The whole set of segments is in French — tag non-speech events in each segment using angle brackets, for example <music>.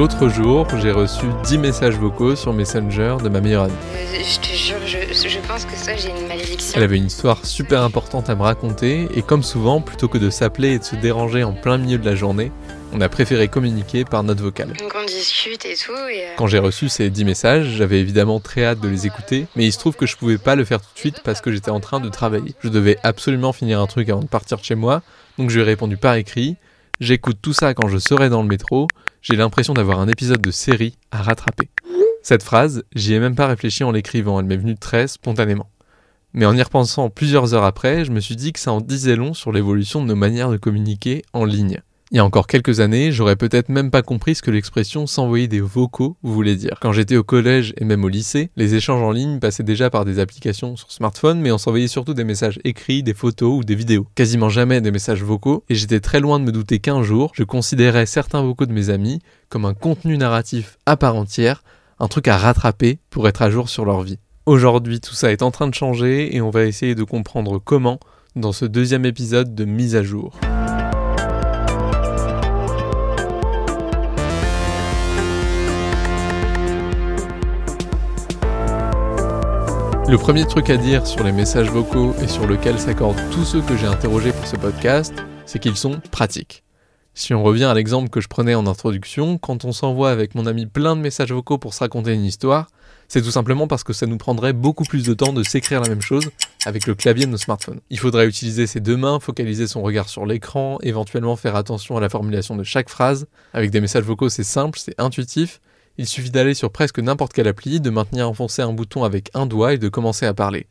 L'autre jour, j'ai reçu 10 messages vocaux sur Messenger de ma meilleure amie. Euh, je te jure, je, je pense que ça, j'ai une malédiction. Elle avait une histoire super importante à me raconter et comme souvent, plutôt que de s'appeler et de se déranger en plein milieu de la journée, on a préféré communiquer par note vocale. Donc on discute et tout. Et euh, Quand j'ai reçu ces 10 messages, j'avais évidemment très hâte de les écouter, mais il se trouve que je pouvais pas le faire tout de suite parce que j'étais en train de travailler. Je devais absolument finir un truc avant de partir de chez moi, donc je lui ai répondu par écrit. J'écoute tout ça quand je serai dans le métro, j'ai l'impression d'avoir un épisode de série à rattraper. Cette phrase, j'y ai même pas réfléchi en l'écrivant, elle m'est venue très spontanément. Mais en y repensant plusieurs heures après, je me suis dit que ça en disait long sur l'évolution de nos manières de communiquer en ligne. Il y a encore quelques années, j'aurais peut-être même pas compris ce que l'expression s'envoyer des vocaux voulait dire. Quand j'étais au collège et même au lycée, les échanges en ligne passaient déjà par des applications sur smartphone, mais on s'envoyait surtout des messages écrits, des photos ou des vidéos. Quasiment jamais des messages vocaux, et j'étais très loin de me douter qu'un jour, je considérais certains vocaux de mes amis comme un contenu narratif à part entière, un truc à rattraper pour être à jour sur leur vie. Aujourd'hui, tout ça est en train de changer et on va essayer de comprendre comment dans ce deuxième épisode de Mise à jour. Le premier truc à dire sur les messages vocaux et sur lequel s'accordent tous ceux que j'ai interrogés pour ce podcast, c'est qu'ils sont pratiques. Si on revient à l'exemple que je prenais en introduction, quand on s'envoie avec mon ami plein de messages vocaux pour se raconter une histoire, c'est tout simplement parce que ça nous prendrait beaucoup plus de temps de s'écrire la même chose avec le clavier de nos smartphones. Il faudrait utiliser ses deux mains, focaliser son regard sur l'écran, éventuellement faire attention à la formulation de chaque phrase. Avec des messages vocaux, c'est simple, c'est intuitif. Il suffit d'aller sur presque n'importe quelle appli, de maintenir enfoncé un bouton avec un doigt et de commencer à parler.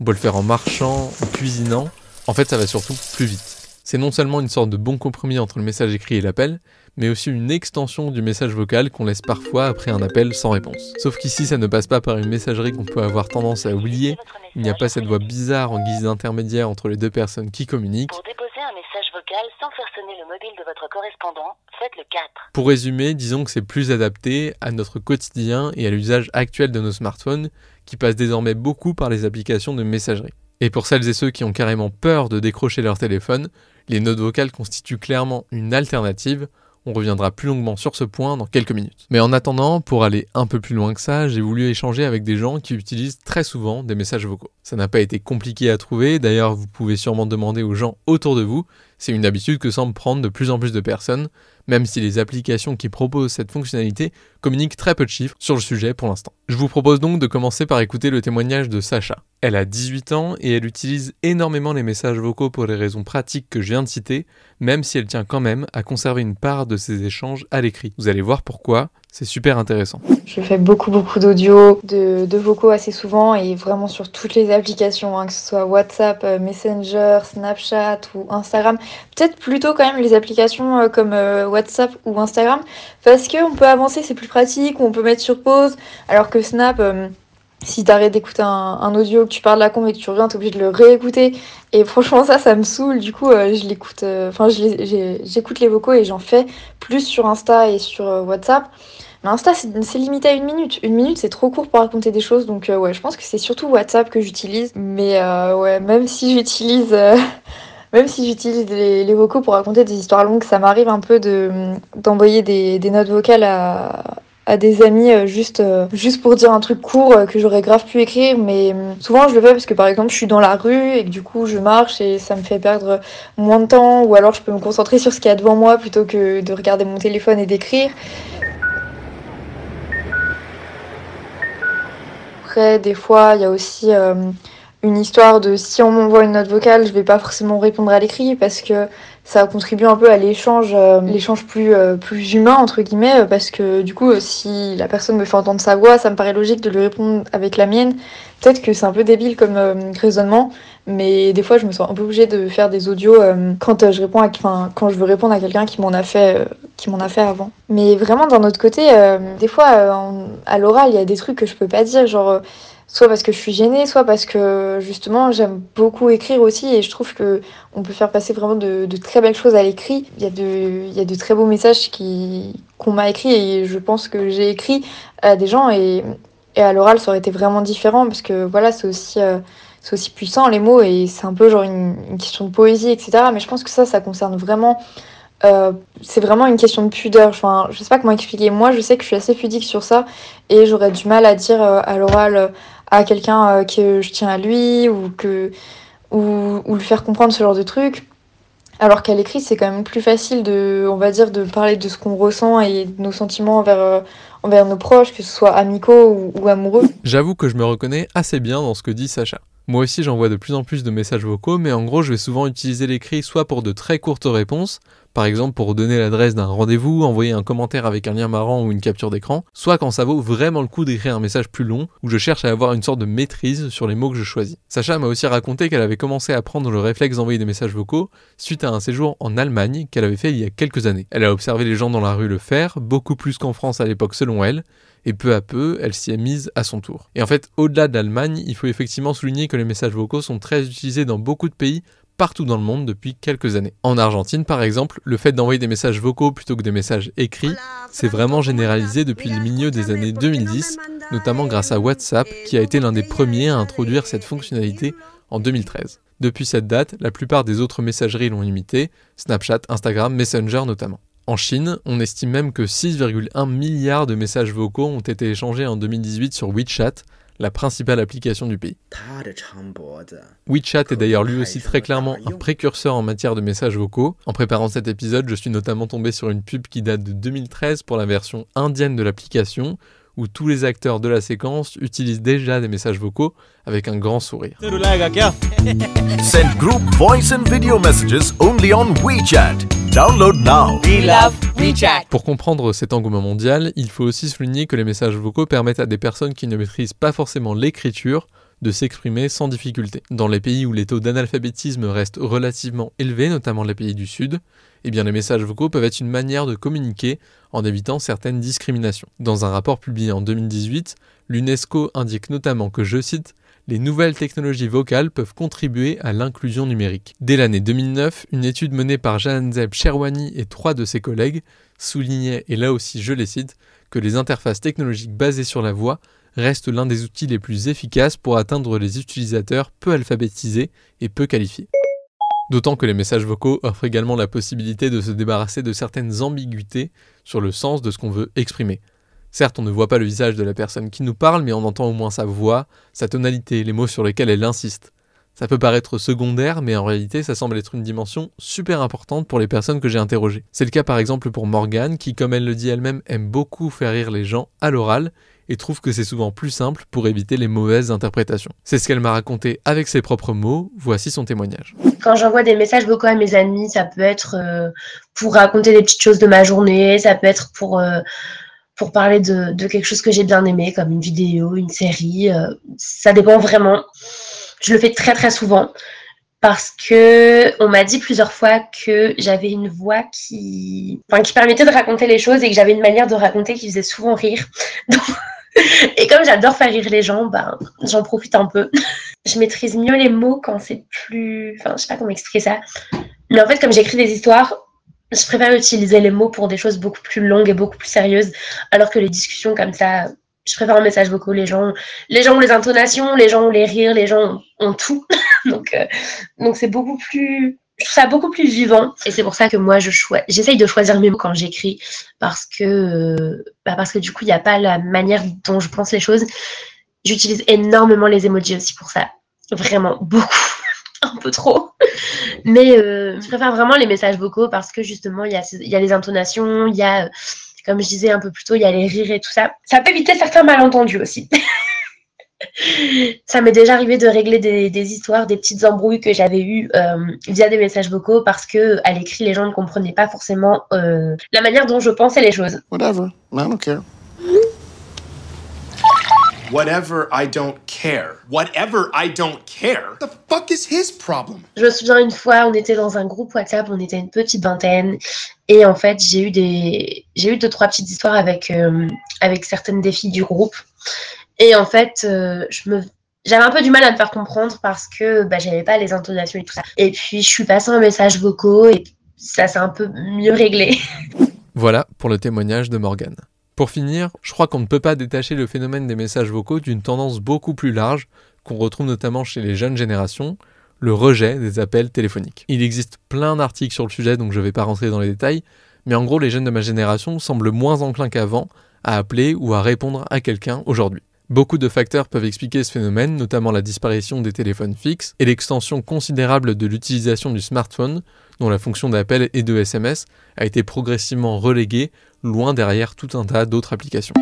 On peut le faire en marchant, en cuisinant. En fait, ça va surtout plus vite. C'est non seulement une sorte de bon compromis entre le message écrit et l'appel, mais aussi une extension du message vocal qu'on laisse parfois après un appel sans réponse. Sauf qu'ici, ça ne passe pas par une messagerie qu'on peut avoir tendance à oublier. Il n'y a pas cette voix bizarre en guise d'intermédiaire entre les deux personnes qui communiquent. Pour déposer un message vocal sans faire sonner le mobile de votre correspondant, faites le 4. Pour résumer, disons que c'est plus adapté à notre quotidien et à l'usage actuel de nos smartphones, qui passent désormais beaucoup par les applications de messagerie. Et pour celles et ceux qui ont carrément peur de décrocher leur téléphone, les notes vocales constituent clairement une alternative. On reviendra plus longuement sur ce point dans quelques minutes. Mais en attendant, pour aller un peu plus loin que ça, j'ai voulu échanger avec des gens qui utilisent très souvent des messages vocaux. Ça n'a pas été compliqué à trouver, d'ailleurs vous pouvez sûrement demander aux gens autour de vous, c'est une habitude que semble prendre de plus en plus de personnes, même si les applications qui proposent cette fonctionnalité communiquent très peu de chiffres sur le sujet pour l'instant. Je vous propose donc de commencer par écouter le témoignage de Sacha. Elle a 18 ans et elle utilise énormément les messages vocaux pour les raisons pratiques que je viens de citer, même si elle tient quand même à conserver une part de ses échanges à l'écrit. Vous allez voir pourquoi, c'est super intéressant. Je fais beaucoup beaucoup d'audio, de, vocaux assez souvent et vraiment sur toutes les applications, hein, que ce soit WhatsApp, euh, Messenger, Snapchat ou Instagram. Peut-être plutôt quand même les applications euh, comme euh, WhatsApp ou Instagram parce qu'on peut avancer, c'est plus pratique, on peut mettre sur pause, alors que Snap... Euh, si t'arrêtes d'écouter un, audio, que tu parles de la con et que tu reviens, t'es obligé de le réécouter. Et franchement, ça, ça me saoule. Du coup, euh, je l'écoute, enfin, euh, j'écoute les vocaux et j'en fais plus sur Insta et sur WhatsApp. Mais Insta, c'est limité à une minute. Une minute, c'est trop court pour raconter des choses. Donc, ouais, je pense que c'est surtout WhatsApp que j'utilise. Mais ouais, même si j'utilise. <laughs> Même si j'utilise les, vocaux pour raconter des histoires longues, ça m'arrive un peu d'envoyer des, des notes vocales à, à des amis euh, juste, euh, juste pour dire un truc court euh, que j'aurais grave pu écrire. Mais souvent, je le fais parce que par exemple, je suis dans la rue et que du coup, je marche et ça me fait perdre moins de temps. Ou alors, je peux me concentrer sur ce qu'il y a devant moi plutôt que de regarder mon téléphone et d'écrire. Après, des fois, il y a aussi une histoire de si on m'envoie une note vocale, je vais pas forcément répondre à l'écrit parce que ça contribue un peu à l'échange euh, l'échange plus euh, plus humain entre guillemets parce que du coup si la personne me fait entendre sa voix ça me paraît logique de lui répondre avec la mienne. Peut-être que c'est un peu débile comme euh, raisonnement mais des fois je me sens un peu obligée de faire des audios euh, quand euh, je réponds à quand je veux répondre à quelqu'un qui m'en a fait qui m'en a fait avant. Mais vraiment d'un autre côté des fois à l'oral il y a des trucs que je peux pas dire genre soit parce que je suis gênée, soit parce que justement j'aime beaucoup écrire aussi et je trouve que on peut faire passer vraiment de, de très belles choses à l'écrit. Il y a de, il y a de très beaux messages qui qu'on m'a écrit et je pense que j'ai écrit à des gens et, et à l'oral ça aurait été vraiment différent parce que voilà c'est aussi euh, c'est aussi puissant les mots et c'est un peu genre une, une, question de poésie etc. Mais je pense que ça ça concerne vraiment euh, c'est vraiment une question de pudeur. Enfin, je sais pas comment expliquer. Moi, je sais que je suis assez pudique sur ça et j'aurais du mal à dire euh, à l'oral à quelqu'un que je tiens à lui ou que ou, ou faire comprendre ce genre de truc. Alors qu'à l'écrit, c'est quand même plus facile de, on va dire, de parler de ce qu'on ressent et de nos sentiments envers, envers nos proches, que ce soit amicaux ou amoureux. J'avoue que je me reconnais assez bien dans ce que dit Sacha. Moi aussi j'envoie de plus en plus de messages vocaux, mais en gros je vais souvent utiliser l'écrit soit pour de très courtes réponses, par exemple pour donner l'adresse d'un rendez-vous, envoyer un commentaire avec un lien marrant ou une capture d'écran, soit quand ça vaut vraiment le coup d'écrire un message plus long, où je cherche à avoir une sorte de maîtrise sur les mots que je choisis. Sacha m'a aussi raconté qu'elle avait commencé à prendre le réflexe d'envoyer des messages vocaux suite à un séjour en Allemagne qu'elle avait fait il y a quelques années. Elle a observé les gens dans la rue le faire, beaucoup plus qu'en France à l'époque selon elle, et peu à peu, elle s'y est mise à son tour. Et en fait, au-delà de l'Allemagne, il faut effectivement souligner que les messages vocaux sont très utilisés dans beaucoup de pays partout dans le monde depuis quelques années. En Argentine, par exemple, le fait d'envoyer des messages vocaux plutôt que des messages écrits s'est vraiment généralisé depuis le milieu des années 2010, notamment grâce à WhatsApp, qui a été l'un des premiers à introduire cette fonctionnalité en 2013. Depuis cette date, la plupart des autres messageries l'ont imité, Snapchat, Instagram, Messenger notamment. En Chine, on estime même que 6,1 milliards de messages vocaux ont été échangés en 2018 sur WeChat, la principale application du pays. WeChat est d'ailleurs lui aussi très clairement un précurseur en matière de messages vocaux. En préparant cet épisode, je suis notamment tombé sur une pub qui date de 2013 pour la version indienne de l'application, où tous les acteurs de la séquence utilisent déjà des messages vocaux avec un grand sourire. <laughs> Send group voice and video messages only on WeChat. Download now. We love WeChat. Pour comprendre cet engouement mondial, il faut aussi souligner que les messages vocaux permettent à des personnes qui ne maîtrisent pas forcément l'écriture de s'exprimer sans difficulté. Dans les pays où les taux d'analphabétisme restent relativement élevés, notamment les pays du Sud, eh bien les messages vocaux peuvent être une manière de communiquer en évitant certaines discriminations. Dans un rapport publié en 2018, l'UNESCO indique notamment que, je cite, les nouvelles technologies vocales peuvent contribuer à l'inclusion numérique. Dès l'année 2009, une étude menée par Janzeb Sherwani et trois de ses collègues soulignait, et là aussi je les cite, que les interfaces technologiques basées sur la voix restent l'un des outils les plus efficaces pour atteindre les utilisateurs peu alphabétisés et peu qualifiés. D'autant que les messages vocaux offrent également la possibilité de se débarrasser de certaines ambiguïtés sur le sens de ce qu'on veut exprimer. Certes, on ne voit pas le visage de la personne qui nous parle, mais on entend au moins sa voix, sa tonalité, les mots sur lesquels elle insiste. Ça peut paraître secondaire, mais en réalité, ça semble être une dimension super importante pour les personnes que j'ai interrogées. C'est le cas par exemple pour Morgane, qui, comme elle le dit elle-même, aime beaucoup faire rire les gens à l'oral et trouve que c'est souvent plus simple pour éviter les mauvaises interprétations. C'est ce qu'elle m'a raconté avec ses propres mots, voici son témoignage. Quand j'envoie des messages vocaux à mes amis, ça peut être euh, pour raconter des petites choses de ma journée, ça peut être pour... Euh, pour parler de, de, quelque chose que j'ai bien aimé, comme une vidéo, une série. Euh, ça dépend vraiment. Je le fais très très souvent parce que on m'a dit plusieurs fois que j'avais une voix qui, enfin, qui permettait de raconter les choses et que j'avais une manière de raconter qui faisait souvent rire. <laughs> et comme j'adore faire rire les gens, ben, j'en profite un peu. je maîtrise mieux les mots quand c'est plus, enfin, je sais pas comment expliquer ça. Mais en fait, comme j'écris des histoires, je préfère utiliser les mots pour des choses beaucoup plus longues et beaucoup plus sérieuses, alors que les discussions comme ça, je préfère un message vocaux. Les gens, les gens ont les intonations, les gens ont les rires, les gens ont tout. <laughs> donc, euh, donc c'est beaucoup plus, je trouve ça beaucoup plus vivant. Et c'est pour ça que moi, je j'essaye de choisir mes mots quand j'écris, parce que, euh, bah parce que du coup, il n'y a pas la manière dont je pense les choses. J'utilise énormément les emojis aussi pour ça, vraiment beaucoup <laughs> un peu trop. Mais euh, je préfère vraiment les messages vocaux parce que justement, il y a, y a les intonations, il y a, comme je disais un peu plus tôt, il y a les rires et tout ça. Ça peut éviter certains malentendus aussi. <laughs> ça m'est déjà arrivé de régler des, des, histoires, des petites embrouilles que j'avais eues euh, via des messages vocaux parce que à l'écrit, les gens ne comprenaient pas forcément euh, la manière dont je pensais les choses. Whatever, I don't care. Whatever I don't care. Whatever I don't care. The fuck is his problem? Je me souviens une fois, on était dans un groupe WhatsApp, on était une petite vingtaine, et en fait, j'ai eu des, j'ai eu deux trois petites histoires avec euh, avec certaines des filles du groupe, et en fait, euh, j'avais un peu du mal à me faire comprendre parce que bah, j'avais pas les intonations et tout ça. Et puis je suis passée un message vocaux et ça s'est un peu mieux réglé. <laughs> Voilà pour le témoignage de Morgane. Pour finir, je crois qu'on ne peut pas détacher le phénomène des messages vocaux d'une tendance beaucoup plus large qu'on retrouve notamment chez les jeunes générations, le rejet des appels téléphoniques. Il existe plein d'articles sur le sujet, donc je ne vais pas rentrer dans les détails, mais en gros, les jeunes de ma génération semblent moins enclins qu'avant à appeler ou à répondre à quelqu'un aujourd'hui. Beaucoup de facteurs peuvent expliquer ce phénomène, notamment la disparition des téléphones fixes et l'extension considérable de l'utilisation du smartphone, dont la fonction d'appel et de SMS a été progressivement reléguée, loin derrière tout un tas d'autres applications.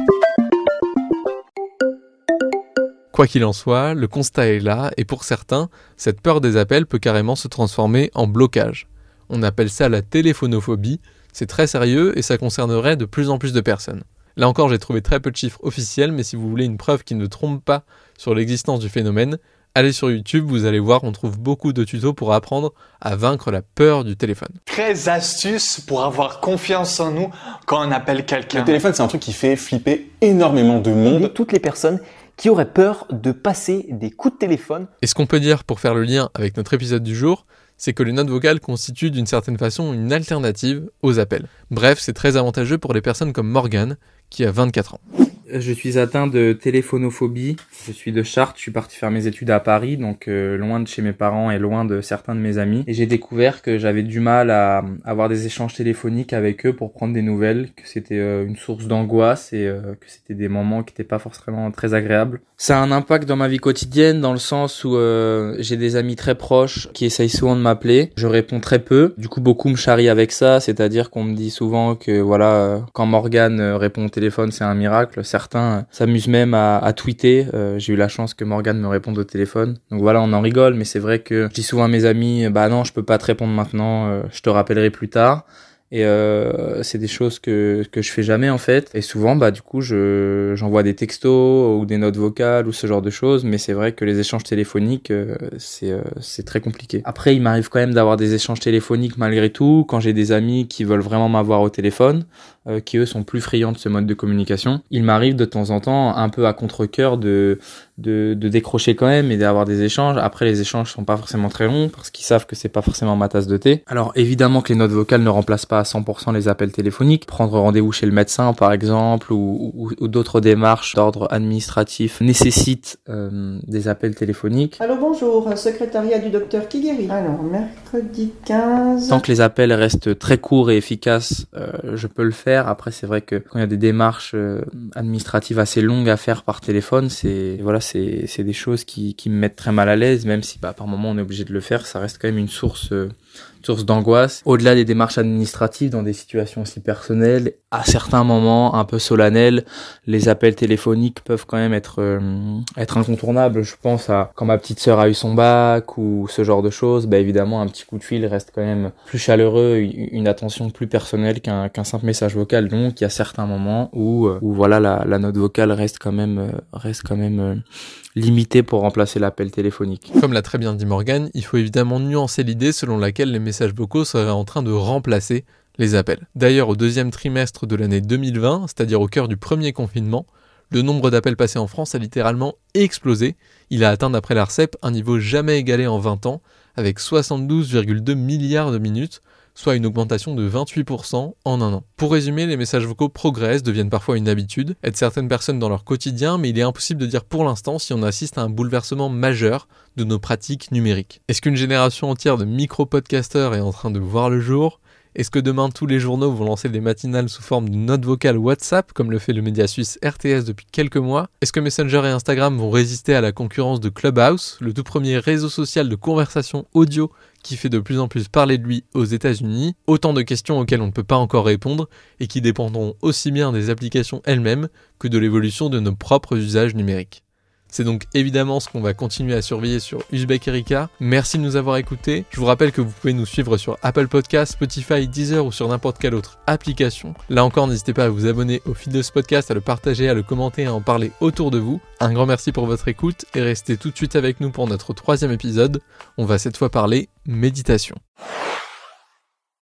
Quoi qu'il en soit, le constat est là, et pour certains, cette peur des appels peut carrément se transformer en blocage. On appelle ça la téléphonophobie, c'est très sérieux et ça concernerait de plus en plus de personnes. Là encore, j'ai trouvé très peu de chiffres officiels, mais si vous voulez une preuve qui ne trompe pas sur l'existence du phénomène, allez sur YouTube, vous allez voir, on trouve beaucoup de tutos pour apprendre à vaincre la peur du téléphone. 13 astuces pour avoir confiance en nous quand on appelle quelqu'un. Le téléphone, c'est un truc qui fait flipper énormément de monde. Toutes les personnes qui auraient peur de passer des coups de téléphone. Et ce qu'on peut dire pour faire le lien avec notre épisode du jour, c'est que les notes vocales constituent d'une certaine façon une alternative aux appels. Bref, c'est très avantageux pour les personnes comme Morgan, qui a 24 ans. Je suis atteint de téléphonophobie. Je suis de Chartres. Je suis parti faire mes études à Paris, donc euh, loin de chez mes parents et loin de certains de mes amis. Et j'ai découvert que j'avais du mal à avoir des échanges téléphoniques avec eux pour prendre des nouvelles, que c'était euh, une source d'angoisse et euh, que c'était des moments qui n'étaient pas forcément très agréables. Ça a un impact dans ma vie quotidienne dans le sens où j'ai des amis très proches qui essayent souvent de m'appeler. Je réponds très peu. Du coup, beaucoup me charrient avec ça, c'est-à-dire qu'on me dit souvent que voilà, quand Morgan répond au téléphone, c'est un miracle certains s'amusent même à, à tweeter. Euh, j'ai eu la chance que Morgan me réponde au téléphone. Donc voilà, on en rigole, mais c'est vrai que je dis souvent à mes amis, bah non, je peux pas te répondre maintenant, euh, je te rappellerai plus tard. Et euh, c'est des choses que, que je fais jamais en fait. Et souvent, bah du coup, je j'envoie des textos ou des notes vocales ou ce genre de choses. Mais c'est vrai que les échanges téléphoniques, euh, c'est euh, c'est très compliqué. Après, il m'arrive quand même d'avoir des échanges téléphoniques malgré tout quand j'ai des amis qui veulent vraiment m'avoir au téléphone, euh, qui eux sont plus friands de ce mode de communication. Il m'arrive de temps en temps, un peu à contre-cœur, de de, de décrocher quand même et d'avoir des échanges. Après, les échanges sont pas forcément très longs parce qu'ils savent que c'est pas forcément ma tasse de thé. Alors évidemment que les notes vocales ne remplacent pas à 100% les appels téléphoniques. Prendre rendez-vous chez le médecin, par exemple, ou, ou, ou d'autres démarches d'ordre administratif nécessitent euh, des appels téléphoniques. Alors bonjour, secrétariat du docteur Kigeri. Alors mercredi 15. Tant que les appels restent très courts et efficaces, euh, je peux le faire. Après, c'est vrai que quand il y a des démarches euh, administratives assez longues à faire par téléphone, c'est voilà c'est des choses qui, qui me mettent très mal à l'aise, même si bah, par moment on est obligé de le faire, ça reste quand même une source euh, source d'angoisse. Au-delà des démarches administratives, dans des situations aussi personnelles, à certains moments un peu solennels, les appels téléphoniques peuvent quand même être euh, être incontournables. Je pense à quand ma petite sœur a eu son bac ou ce genre de choses. Bah évidemment, un petit coup de fil reste quand même plus chaleureux, une attention plus personnelle qu'un qu'un simple message vocal. Donc il y a certains moments où euh, où voilà la, note vocale reste quand même euh, reste quand même limité pour remplacer l'appel téléphonique. Comme l'a très bien dit Morgan, il faut évidemment nuancer l'idée selon laquelle les messages vocaux seraient en train de remplacer les appels. D'ailleurs, au deuxième trimestre de l'année 2020, c'est-à-dire au cœur du premier confinement, le nombre d'appels passés en France a littéralement explosé. Il a atteint, d'après l'ARCEP, un niveau jamais égalé en 20 ans, avec 72,2 milliards de minutes, soit une augmentation de 28% en un an. Pour résumer, les messages vocaux progressent, deviennent parfois une habitude, aident certaines personnes dans leur quotidien, mais il est impossible de dire pour l'instant si on assiste à un bouleversement majeur de nos pratiques numériques. Est-ce qu'une génération entière de micro-podcasters est en train de voir le jour? Est-ce que demain tous les journaux vont lancer des matinales sous forme de notes vocales WhatsApp comme le fait le média suisse RTS depuis quelques mois? Est-ce que Messenger et Instagram vont résister à la concurrence de Clubhouse, le tout premier réseau social de conversation audio qui fait de plus en plus parler de lui aux États-Unis Autant de questions auxquelles on ne peut pas encore répondre et qui dépendront aussi bien des applications elles-mêmes que de l'évolution de nos propres usages numériques. C'est donc évidemment ce qu'on va continuer à surveiller sur Uzbek Erika. Merci de nous avoir écoutés. Je vous rappelle que vous pouvez nous suivre sur Apple Podcasts, Spotify, Deezer ou sur n'importe quelle autre application. Là encore, n'hésitez pas à vous abonner au feed de ce podcast, à le partager, à le commenter, à en parler autour de vous. Un grand merci pour votre écoute et restez tout de suite avec nous pour notre troisième épisode. On va cette fois parler méditation.